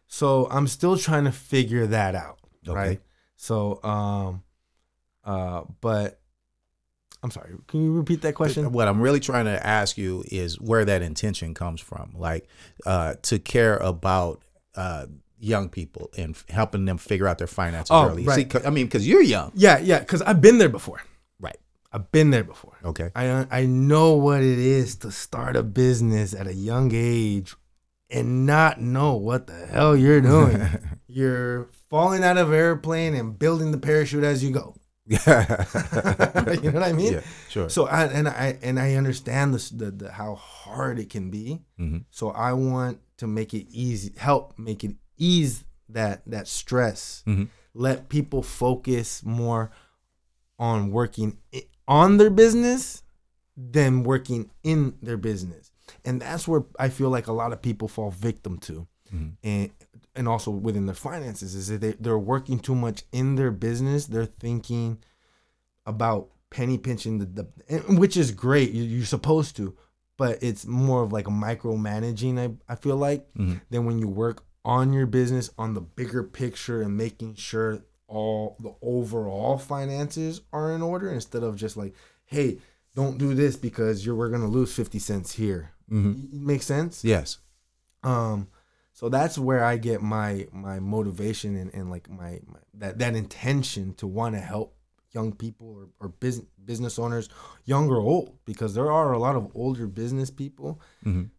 So I'm still trying to figure that out, Okay. right? So, um, uh, but I'm sorry. Can you repeat that question? What I'm really trying to ask you is where that intention comes from, like uh, to care about uh, young people and f- helping them figure out their finances Oh, early. right. See, I mean, because you're young, Yeah, yeah, because I've been there before. I've been there before. Okay. I I know what it is to start a business at a young age and not know what the hell you're doing. you're falling out of an airplane and building the parachute as you go. Yeah. you know what I mean? Yeah, sure. So I and I and I understand this, the, the how hard it can be. Mhm. So I want to make it easy, help make it ease that that stress. Mhm. Let people focus more on working on their business than working in their business, and that's where I feel like a lot of people fall victim to, mm-hmm. and and also within their finances is that they, they're working too much in their business. They're thinking about penny pinching the, the which is great. You, you're supposed to, but it's more of like a micromanaging. I I feel like mm-hmm. than when you work on your business on the bigger picture and making sure all the overall finances are in order instead of just like, hey, don't do this because you're we're gonna lose fifty cents here. Mhm. Make sense? Yes. um so that's where i get my my motivation and, and like my, my that that intention to want to help young people or, or business business owners young or old because there are a lot of older business people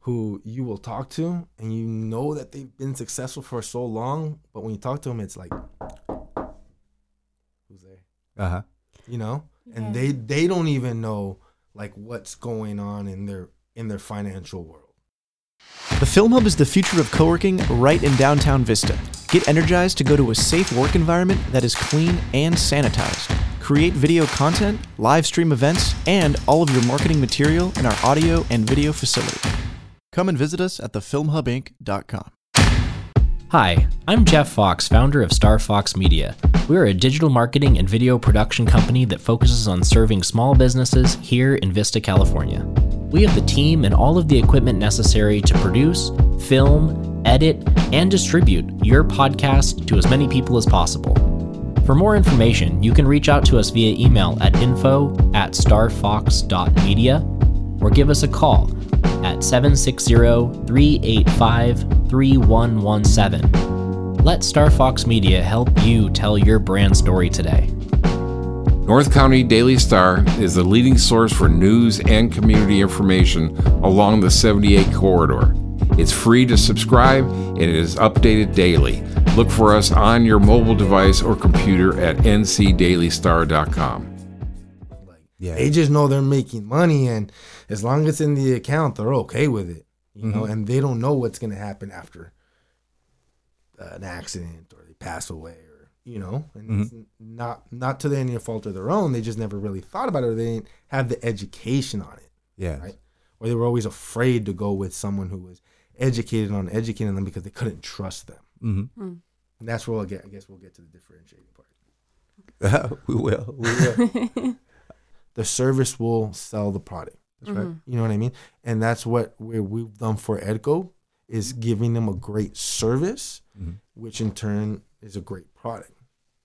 who you will talk to and you know that they've been successful for so long but when you talk to them it's like there Uh huh. you know and they they don't even know like what's going on in their in their financial world The Film Hub is the future of co-working right in downtown Vista. Get energized to go to a safe work environment that is clean and sanitized. Create video content, live stream events, and all of your marketing material in our audio and video facility. Come and visit us at thefilmhubinc.com. Hi, I'm Jeff Fox, founder of Star Fox Media. We're a digital marketing and video production company that focuses on serving small businesses here in Vista, California. We have the team and all of the equipment necessary to produce, film, edit, and distribute your podcast to as many people as possible. For more information, you can reach out to us via email at info at starfox.media or give us a call at 760 385 3117. Let Star Fox Media help you tell your brand story today. North County Daily Star is the leading source for news and community information along the 78 corridor. It's free to subscribe and it is updated daily. Look for us on your mobile device or computer at ncdailystar.com. Yeah. They just know they're making money, and as long as it's in the account, they're okay with it. You know, Mhm. and they don't know what's gonna happen after uh, an accident or they pass away or you know, and it's not not to any fault of their own. They just never really thought about it, or they didn't have the education on it, Yeah. right? Or they were always afraid to go with someone who was educated on educating them because they couldn't trust them. Mm-hmm. And that's where we'll get. I guess we'll get to the differentiating part. we will. We will. the service will sell the product. That's right. Mhm. You know what I mean? And that's what we we've done for Edco is giving them a great service, Mhm. which in turn is a great product.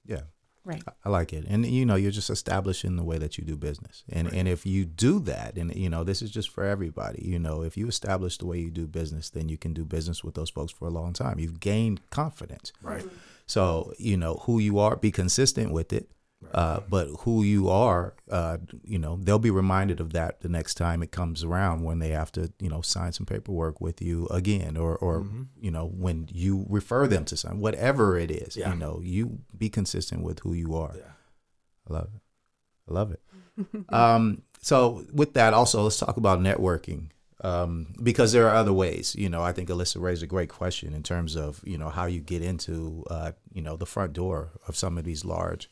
Yeah. Right. I like it. And you know, you're just establishing the way that you do business. And and if you do that, and you know, this is just for everybody, you know, if you establish the way you do business, then you can do business with those folks for a long time. You've gained confidence. Right. So, you know, who you are, be consistent with it. Uh, but who you are, uh, you know, they'll be reminded of that the next time it comes around when they have to, you know, sign some paperwork with you again, or, or Mhm. you know, when you refer them to some, whatever it is, Yeah. you know, you be consistent with who you are. Yeah. I love it. I love it. um, so with that, also let's talk about networking. Um, because there are other ways, you know, I think Alyssa raised a great question in terms of, you know, how you get into, uh, you know, the front door of some of these large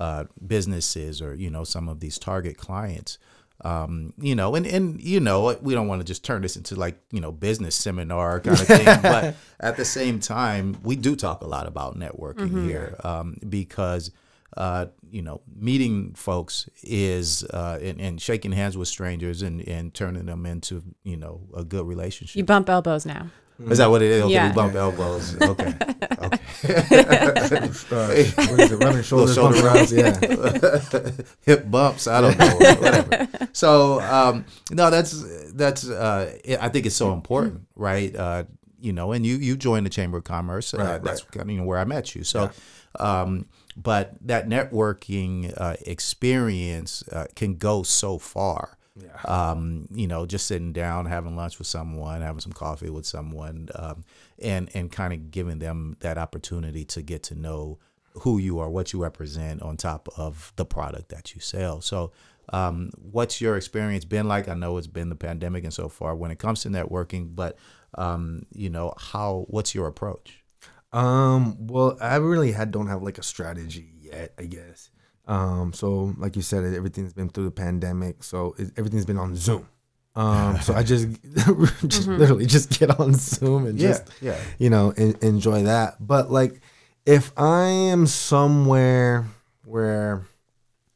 uh, businesses or, you know, some of these target clients. Um, you know, and, and, you know, we don't want to just turn this into like, you know, business seminar kind of thing, but at the same time, we do talk a lot about networking here, um, because, uh, you know, meeting folks is uh, and, and shaking hands with strangers and, and turning them into, you know, a good relationship. You bump elbows now. Is that what it is? Okay, Yeah. we bump elbows. Okay. okay. Uh, what is it? Rubbing shoulders, shoulder arounds, yeah. hip bumps. I don't know, whatever. So um, no, that's that's. Uh, I think it's so important, right? Uh, you know, and you you joined the Chamber of Commerce. Uh, Right, that's kind of you know, where I met you. So, um, but that networking uh, experience uh, can go so far. Yeah. Um, you know, just sitting down, having lunch with someone, having some coffee with someone, um, and and kind of giving them that opportunity to get to know who you are, what you represent, on top of the product that you sell. So, um, what's your experience been like? I know it's been the pandemic and so far when it comes to networking, but um, you know, how? What's your approach? Um, well, I really had don't have like a strategy yet, I guess. Um, so like you said, everything's been through the pandemic, so it, everything's been on Zoom. Um, so I just, just literally just get on Zoom and just yeah. you know en- enjoy that. But like, if I am somewhere where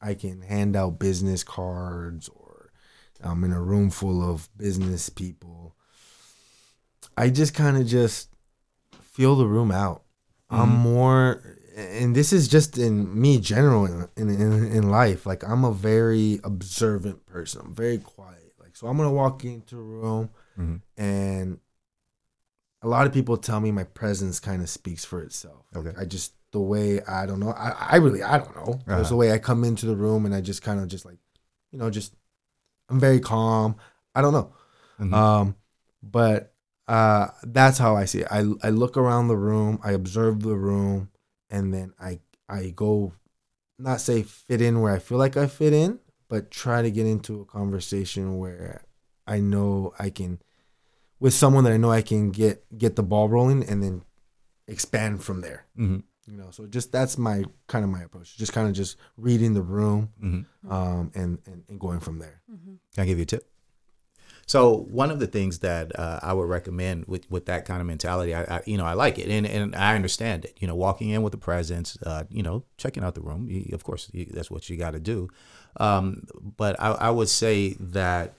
I can hand out business cards or I'm in a room full of business people, I just kind of just feel the room out. I'm more, and this is just in me general in, in in life. Like I'm a very observant person. I'm very quiet. Like so, I'm gonna walk into a room, Mhm. and a lot of people tell me my presence kind of speaks for itself. Like, Okay. I just the way I don't know. I I really I don't know. It's Uh-huh. the way I come into the room and I just kind of just like, you know, just I'm very calm. I don't know. Mhm. Um, but uh, that's how I see it. I I look around the room, I observe the room, and then I I go, not say fit in where I feel like I fit in, but try to get into a conversation where I know I can, with someone that I know I can get get the ball rolling, and then expand from there. Mhm. You know, so just that's my kind of my approach. Just kind of just reading the room, Mhm. um, and, and and going from there. Can I give you a tip? So one of the things that uh, I would recommend with, with that kind of mentality, I, I you know I like it and, and I understand it. You know, walking in with the presence, uh, you know, checking out the room. You, of course, you, that's what you got to do. Um, but I, I would say that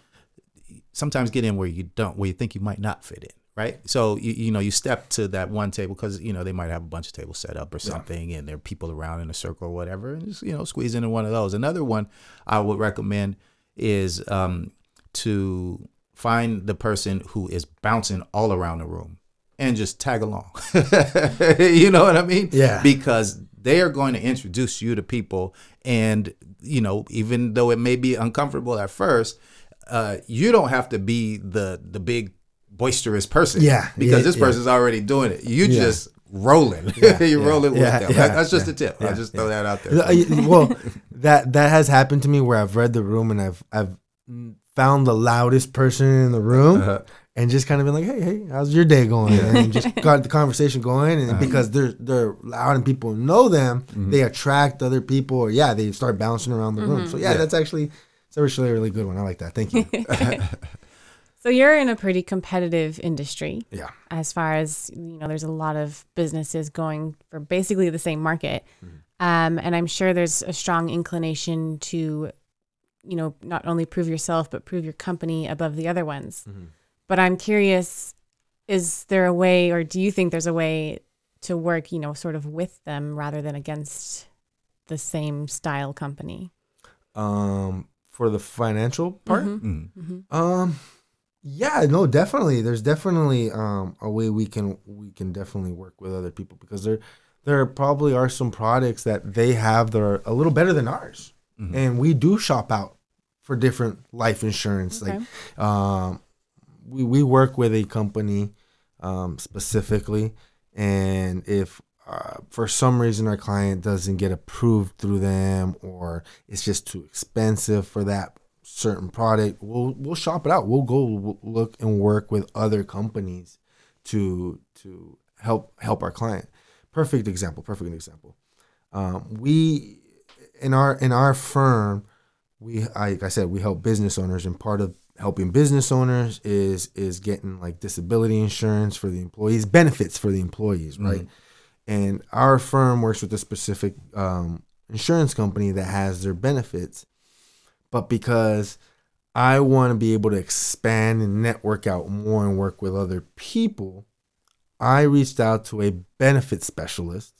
sometimes get in where you don't, where you think you might not fit in. Right, so you, you know you step to that one table because you know they might have a bunch of tables set up or something, and there are people around in a circle or whatever, and just you know squeeze into one of those. Another one I would recommend is um, to find the person who is bouncing all around the room and just tag along. you know what I mean? Yeah. Because they are going to introduce you to people and you know, even though it may be uncomfortable at first, uh, you don't have to be the the big boisterous person. Yeah, because yeah, this yeah. person's already doing it. You Yeah. just rolling. Yeah, You're yeah, rolling with yeah, them. yeah, that's just yeah, a tip. yeah, I'll just yeah. throw that out there. Well, that that has happened to me where I've read the room and I've I've found the loudest person in the room Uh-huh. and just kind of been like, hey, hey, how's your day going? And just got the conversation going. Uh-huh. And because they're they're loud and people know them, Mm-hmm. they attract other people. Or yeah, they start bouncing around the room. So yeah, Yeah. that's actually it's actually a really good one. I like that. Thank you. So you're in a pretty competitive industry yeah. as far as you know. There's a lot of businesses going for basically the same market, Mm-hmm. um, and I'm sure there's a strong inclination to, you know, not only prove yourself but prove your company above the other ones. Mm-hmm. But I'm curious: is there a way, or do you think there's a way to work, you know, sort of with them rather than against the same style company? Um, for the financial part. Mhm. Mm. Um, yeah, no, definitely. There's definitely um a way we can we can definitely work with other people because there there probably are some products that they have that are a little better than ours, and we do shop out for different life insurance. Okay. Like, um, we we work with a company um specifically, and if uh, for some reason our client doesn't get approved through them or it's just too expensive for that certain product we'll we'll shop it out we'll go look and work with other companies to to help help our client perfect example perfect example um, we in our in our firm we I- like i said we help business owners and part of helping business owners is is getting like disability insurance for the employees benefits for the employees right? And our firm works with a specific um, insurance company that has their benefits but because i want to be able to expand and network out more and work with other people i reached out to a benefit specialist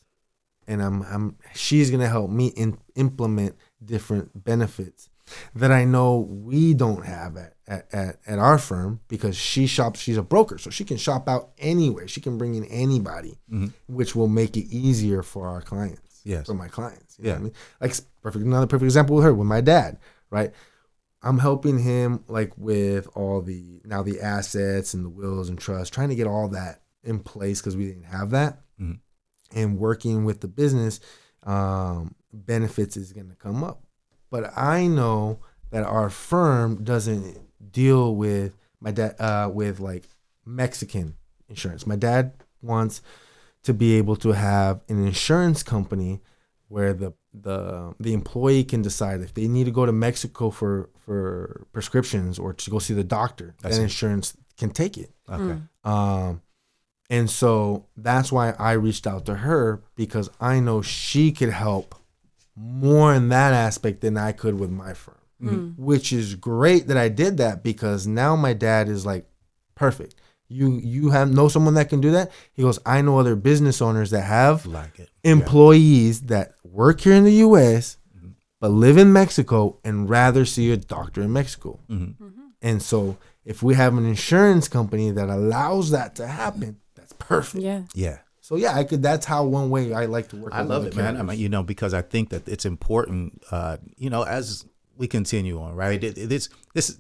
and i'm, I'm she's going to help me in, implement different benefits that I know we don't have at, at, at, our firm because she shops, she's a broker, so she can shop out anywhere. She can bring in anybody, which will make it easier for our clients. Yes. For my clients. You know Yeah. I mean? Like perfect another perfect example with her, with my dad, right? I'm helping him like with all the now the assets and the wills and trusts, trying to get all that in place because we didn't have that. Mhm. And working with the business, um, benefits is going to come up but I know that our firm doesn't deal with my dad uh, with like Mexican insurance. My dad wants to be able to have an insurance company where the the the employee can decide if they need to go to Mexico for for prescriptions or to go see the doctor. I that see. insurance can take it. Okay. Um, and so that's why I reached out to her because I know she could help more in that aspect than I could with my firm, Mm. which is great that I did that because now my dad is like perfect. You you have know someone that can do that. He goes, I know other business owners that have Like it. employees that work here in the U.S. Mm-hmm. but live in Mexico and rather see a doctor in Mexico. Mhm. And so, if we have an insurance company that allows that to happen, that's perfect. Yeah. Yeah. So yeah, I could. That's how one way I like to work. I love it, man. I mean, you know, because I think that it's important, uh, you know, as we continue on, right? It, it- it's this.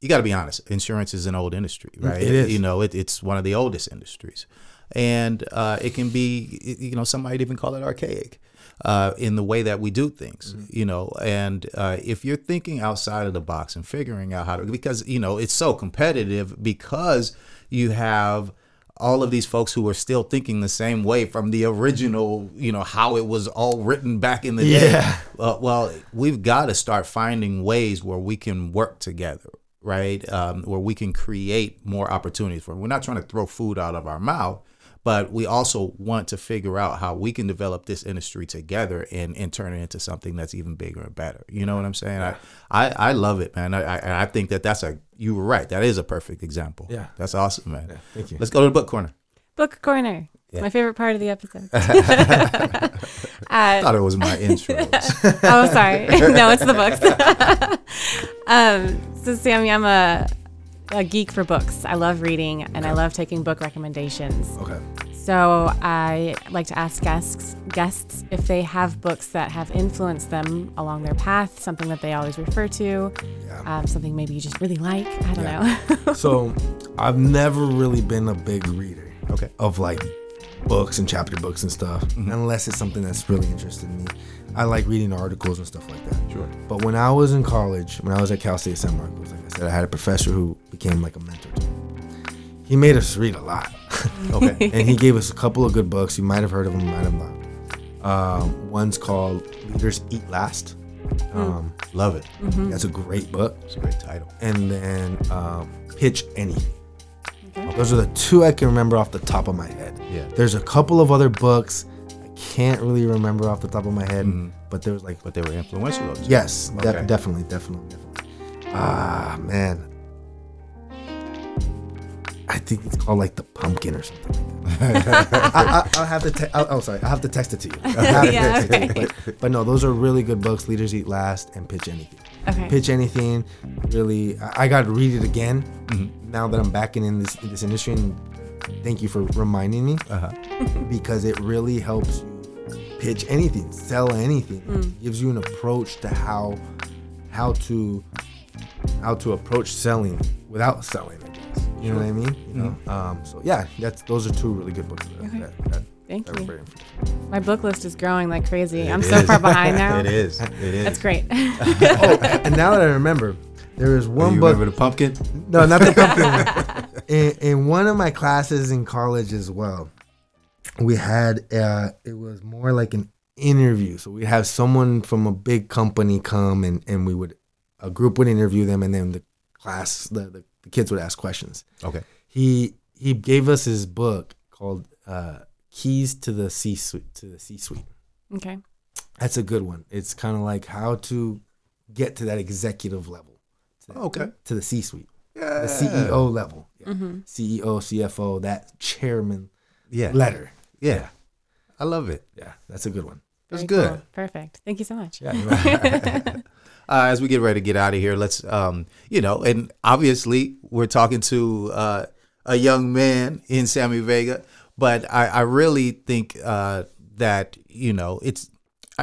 You got to be honest. Insurance is an old industry, right? Mm, it is. You know, it, it's one of the oldest industries, and uh, it can be, you know, some might even call it archaic. Uh, in the way that we do things, Mm-hmm. you know, and uh, if you're thinking outside of the box and figuring out how to, because you know it's so competitive because you have all of these folks who are still thinking the same way from the original, you know, how it was all written back in the day. Yeah. Uh, well, we've got to start finding ways where we can work together, right? Um, where we can create more opportunities for. We're not trying to throw food out of our mouth, but we also want to figure out how we can develop this industry together and, and turn it into something that's even bigger and better. You know what I'm saying? I, I, I love it, man. I, I, I think that that's a, you were right. That is a perfect example. Yeah. That's awesome, man. thank you. Let's go to the book corner. Book corner. Yeah. my favorite part of the episode. I thought it was my intros. oh, sorry. no, it's the books. um, so, Sammy, I'm a, a geek for books. I love reading and I love taking book recommendations. Okay. So I like to ask guests guests if they have books that have influenced them along their path, something that they always refer to, um, something maybe you just really like. I don't know. so I've never really been a big reader. Okay. Of like books and chapter books and stuff, unless it's something that's really interested me. I like reading articles and stuff like that. Sure. But when I was in college, when I was at Cal State San Marcos, like I said, I had a professor who became like a mentor to me. He made us read a lot. Okay. and he gave us a couple of good books. You might have heard of them, might have not. Um, one's called Leaders Eat Last. Um, Love it. That's a great book. It's a great title. And then um, Pitch Anything. Those are the two I can remember off the top of my head. Yeah. There's a couple of other books I can't really remember off the top of my head, Mhm. but there was like, But they were influential. Yes, de- definitely, definitely, definitely. Ah, man. I think it's called like the pumpkin or something. I, I, will have to. Te- I'll, oh, sorry. I'll have to text it to you. I'll to Yeah, text it to you. okay. But, but no, those are really good books. Leaders Eat Last and Pitch Anything. okay. Pitch Anything. Really, I, I got to read it again Mm-hmm. now that I'm back in, in this in this industry. And thank you for reminding me Uh-huh. because it really helps you pitch anything, sell anything. It gives you an approach to how how to how to approach selling without selling. I guess you know what I mean. You know. Um, so yeah, that's those are two really good books. That, Okay. that, that, Thank you. My book list is growing like crazy. I'm It so far behind now. It is. It is. That's great. oh, and now that I remember, there is one you book. remember the pumpkin? No, not the pumpkin one. In, in one of my classes in college as well, we had uh, it was more like an interview. So we'd have someone from a big company come and, and we would a group would interview them and then the class the, the, the kids would ask questions. Okay. He he gave us his book called uh, Keys to the C Suite to the C Suite. okay. That's a good one. It's kind of like how to get to that executive level. To, Okay. To the C suite Yeah. the CEO level. Yeah. Mm-hmm. CEO, CFO, that chairman Yeah. letter. Yeah. I love it. Yeah, that's a good one. That's Very good. cool. Perfect. Thank you so much. uh, as we get ready to get out of here, let's, um, you know, and obviously we're talking to uh, a young man in Sammy Vega, but I, I really think uh, that you know it's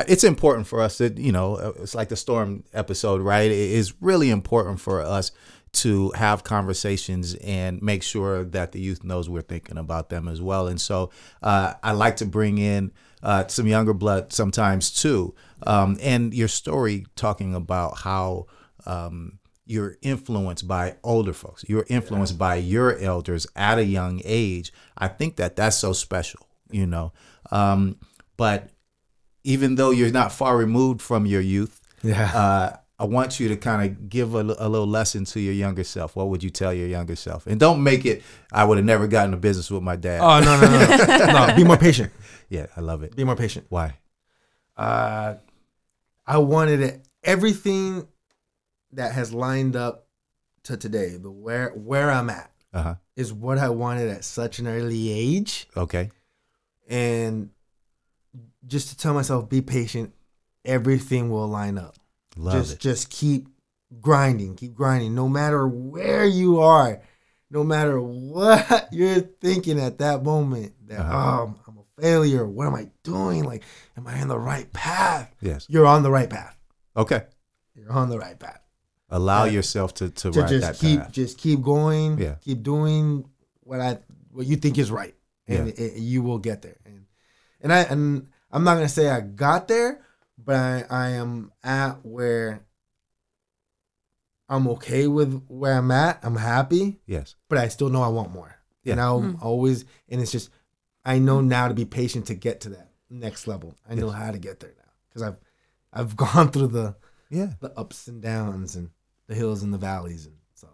it's important for us that you know it's like the storm episode, right? It is really important for us to have conversations and make sure that the youth knows we're thinking about them as well. And so uh, I like to bring in uh, some younger blood sometimes too. Um, and your story talking about how um, you're influenced by older folks, you're influenced by your elders at a young age. I think that that's so special, you know. Um, but even though you're not far removed from your youth, Yeah. uh, I want you to kind of give a, a little lesson to your younger self. What would you tell your younger self? And don't make it. I would have never gotten a business with my dad. oh no no no no! Be more patient. Yeah, I love it. Be more patient. Why? Uh, I wanted it, everything that has lined up to today. The where where I'm at Uh huh. is what I wanted at such an early age, Okay. and just to tell myself, be patient. Everything will line up. Love just it. just keep grinding, keep grinding. No matter where you are, no matter what you're thinking at that moment, that Uh-huh. oh, I'm a failure. What am I doing? Like, am I in the right path? Yes. You're on the right path. Okay. You're on the right path. Allow Yeah. yourself to to To ride just that keep path. just keep going. Yeah. Keep doing what I what you think is right, and Yeah. it, you will get there. And and I and I'm not gonna say I got there, but I I am at where I'm okay with where I'm at. I'm happy, Yes. but I still know I want more. Yeah. And I'm hmm. always and it's just I know hmm. now to be patient to get to that next level. I know Yes. how to get there now because I've I've gone through the Yeah. the ups and downs and the hills and the valleys and so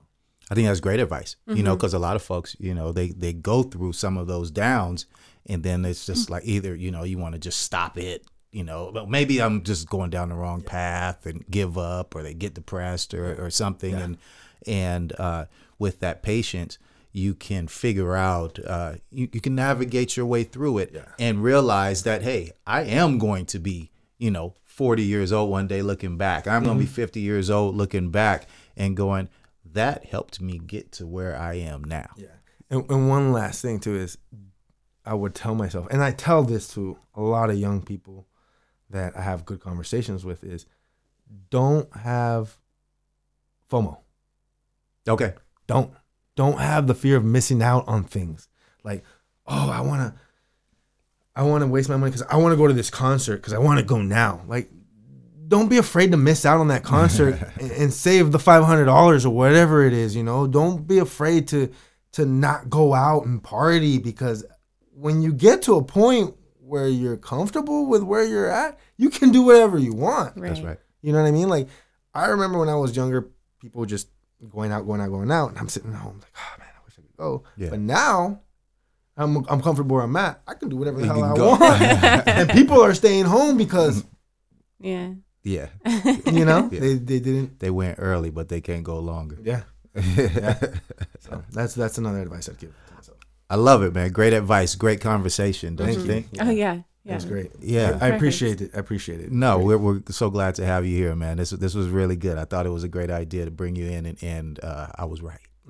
I think that's great advice. You know, mm-hmm. because a lot of folks, you know, they they go through some of those downs, and then it's just hmm. like either you know you want to just stop it. You know, but maybe I'm just going down the wrong path and give up, or they get depressed or, or something. And and uh, with that patience, you can figure out, uh, you, you can navigate your way through it and realize that hey, I am going to be, you know, 40 years old one day looking back. I'm going to be 50 years old looking back and going, that helped me get to where I am now. Yeah. And, and one last thing too is, I would tell myself, and I tell this to a lot of young people that I have good conversations with, is don't have FOMO. Okay. Don't don't have the fear of missing out on things. Like, oh, I wanna I wanna waste my money because I wanna go to this concert because I wanna go now. Like, don't be afraid to miss out on that concert and, and save the five hundred dollars or whatever it is. You know, don't be afraid to to not go out and party because when you get to a point where you're comfortable with where you're at, you can do whatever you want. Right. That's right. You know what I mean? Like I remember when I was younger, people just going out, going out, going out, and I'm sitting at home like, oh man, I wish I could go. Yeah. But now I'm I'm comfortable where I'm at. I can do whatever the You hell I go. want, and people are staying home because mm. Yeah. Yeah. you know Yeah. they they didn't. They went early, but they can't go longer. Yeah. yeah. So that's that's another advice I'd give to myself. I love it, man. Great advice. Great conversation. Don't Thank you you. think? Oh yeah. Yeah. That's great. Yeah. I, I appreciate it. I appreciate it. No, we're, we're so glad to have you here, man. This this was really good. I thought it was a great idea to bring you in, and, and uh, I was right.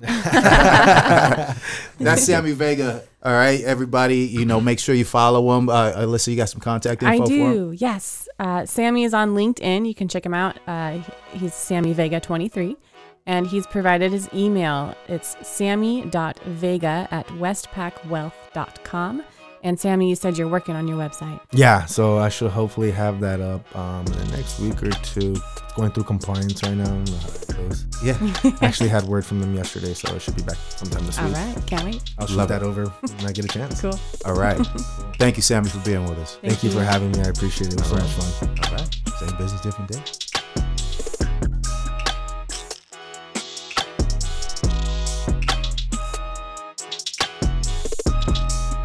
That's Sammy Vega. All right, everybody. You know, make sure you follow him. Uh, Alyssa, you got some contact info I for him? do. Yes. Uh, Sammy is on LinkedIn. You can check him out. Uh, he's Sammy Vega 23. And he's provided his email. It's sammy.vega at westpackwealth.com. And Sammy, you said you're working on your website. Yeah, so I should hopefully have that up um, in the next week or two. Going through compliance right now. you know how it goes. Yeah. I actually had word from them yesterday, so it should be back sometime this All week. All right, Can't wait. I'll shoot Love that over when I get a chance. Cool. All right. Thank you, Sammy, for being with us. Thank, you for having me. I appreciate it. It was so All much fun. All right. Same business, different day.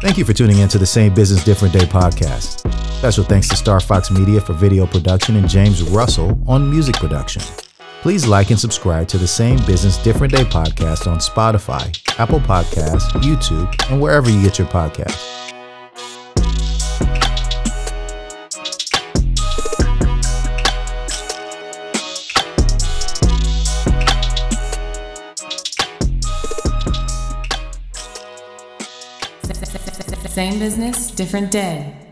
Thank you for tuning in to the Same Business Different Day podcast. Special thanks to Star Fox Media for video production and James Russell on music production. Please like and subscribe to the Same Business Different Day podcast on Spotify, Apple Podcasts, YouTube, and wherever you get your podcasts. Same business, different day.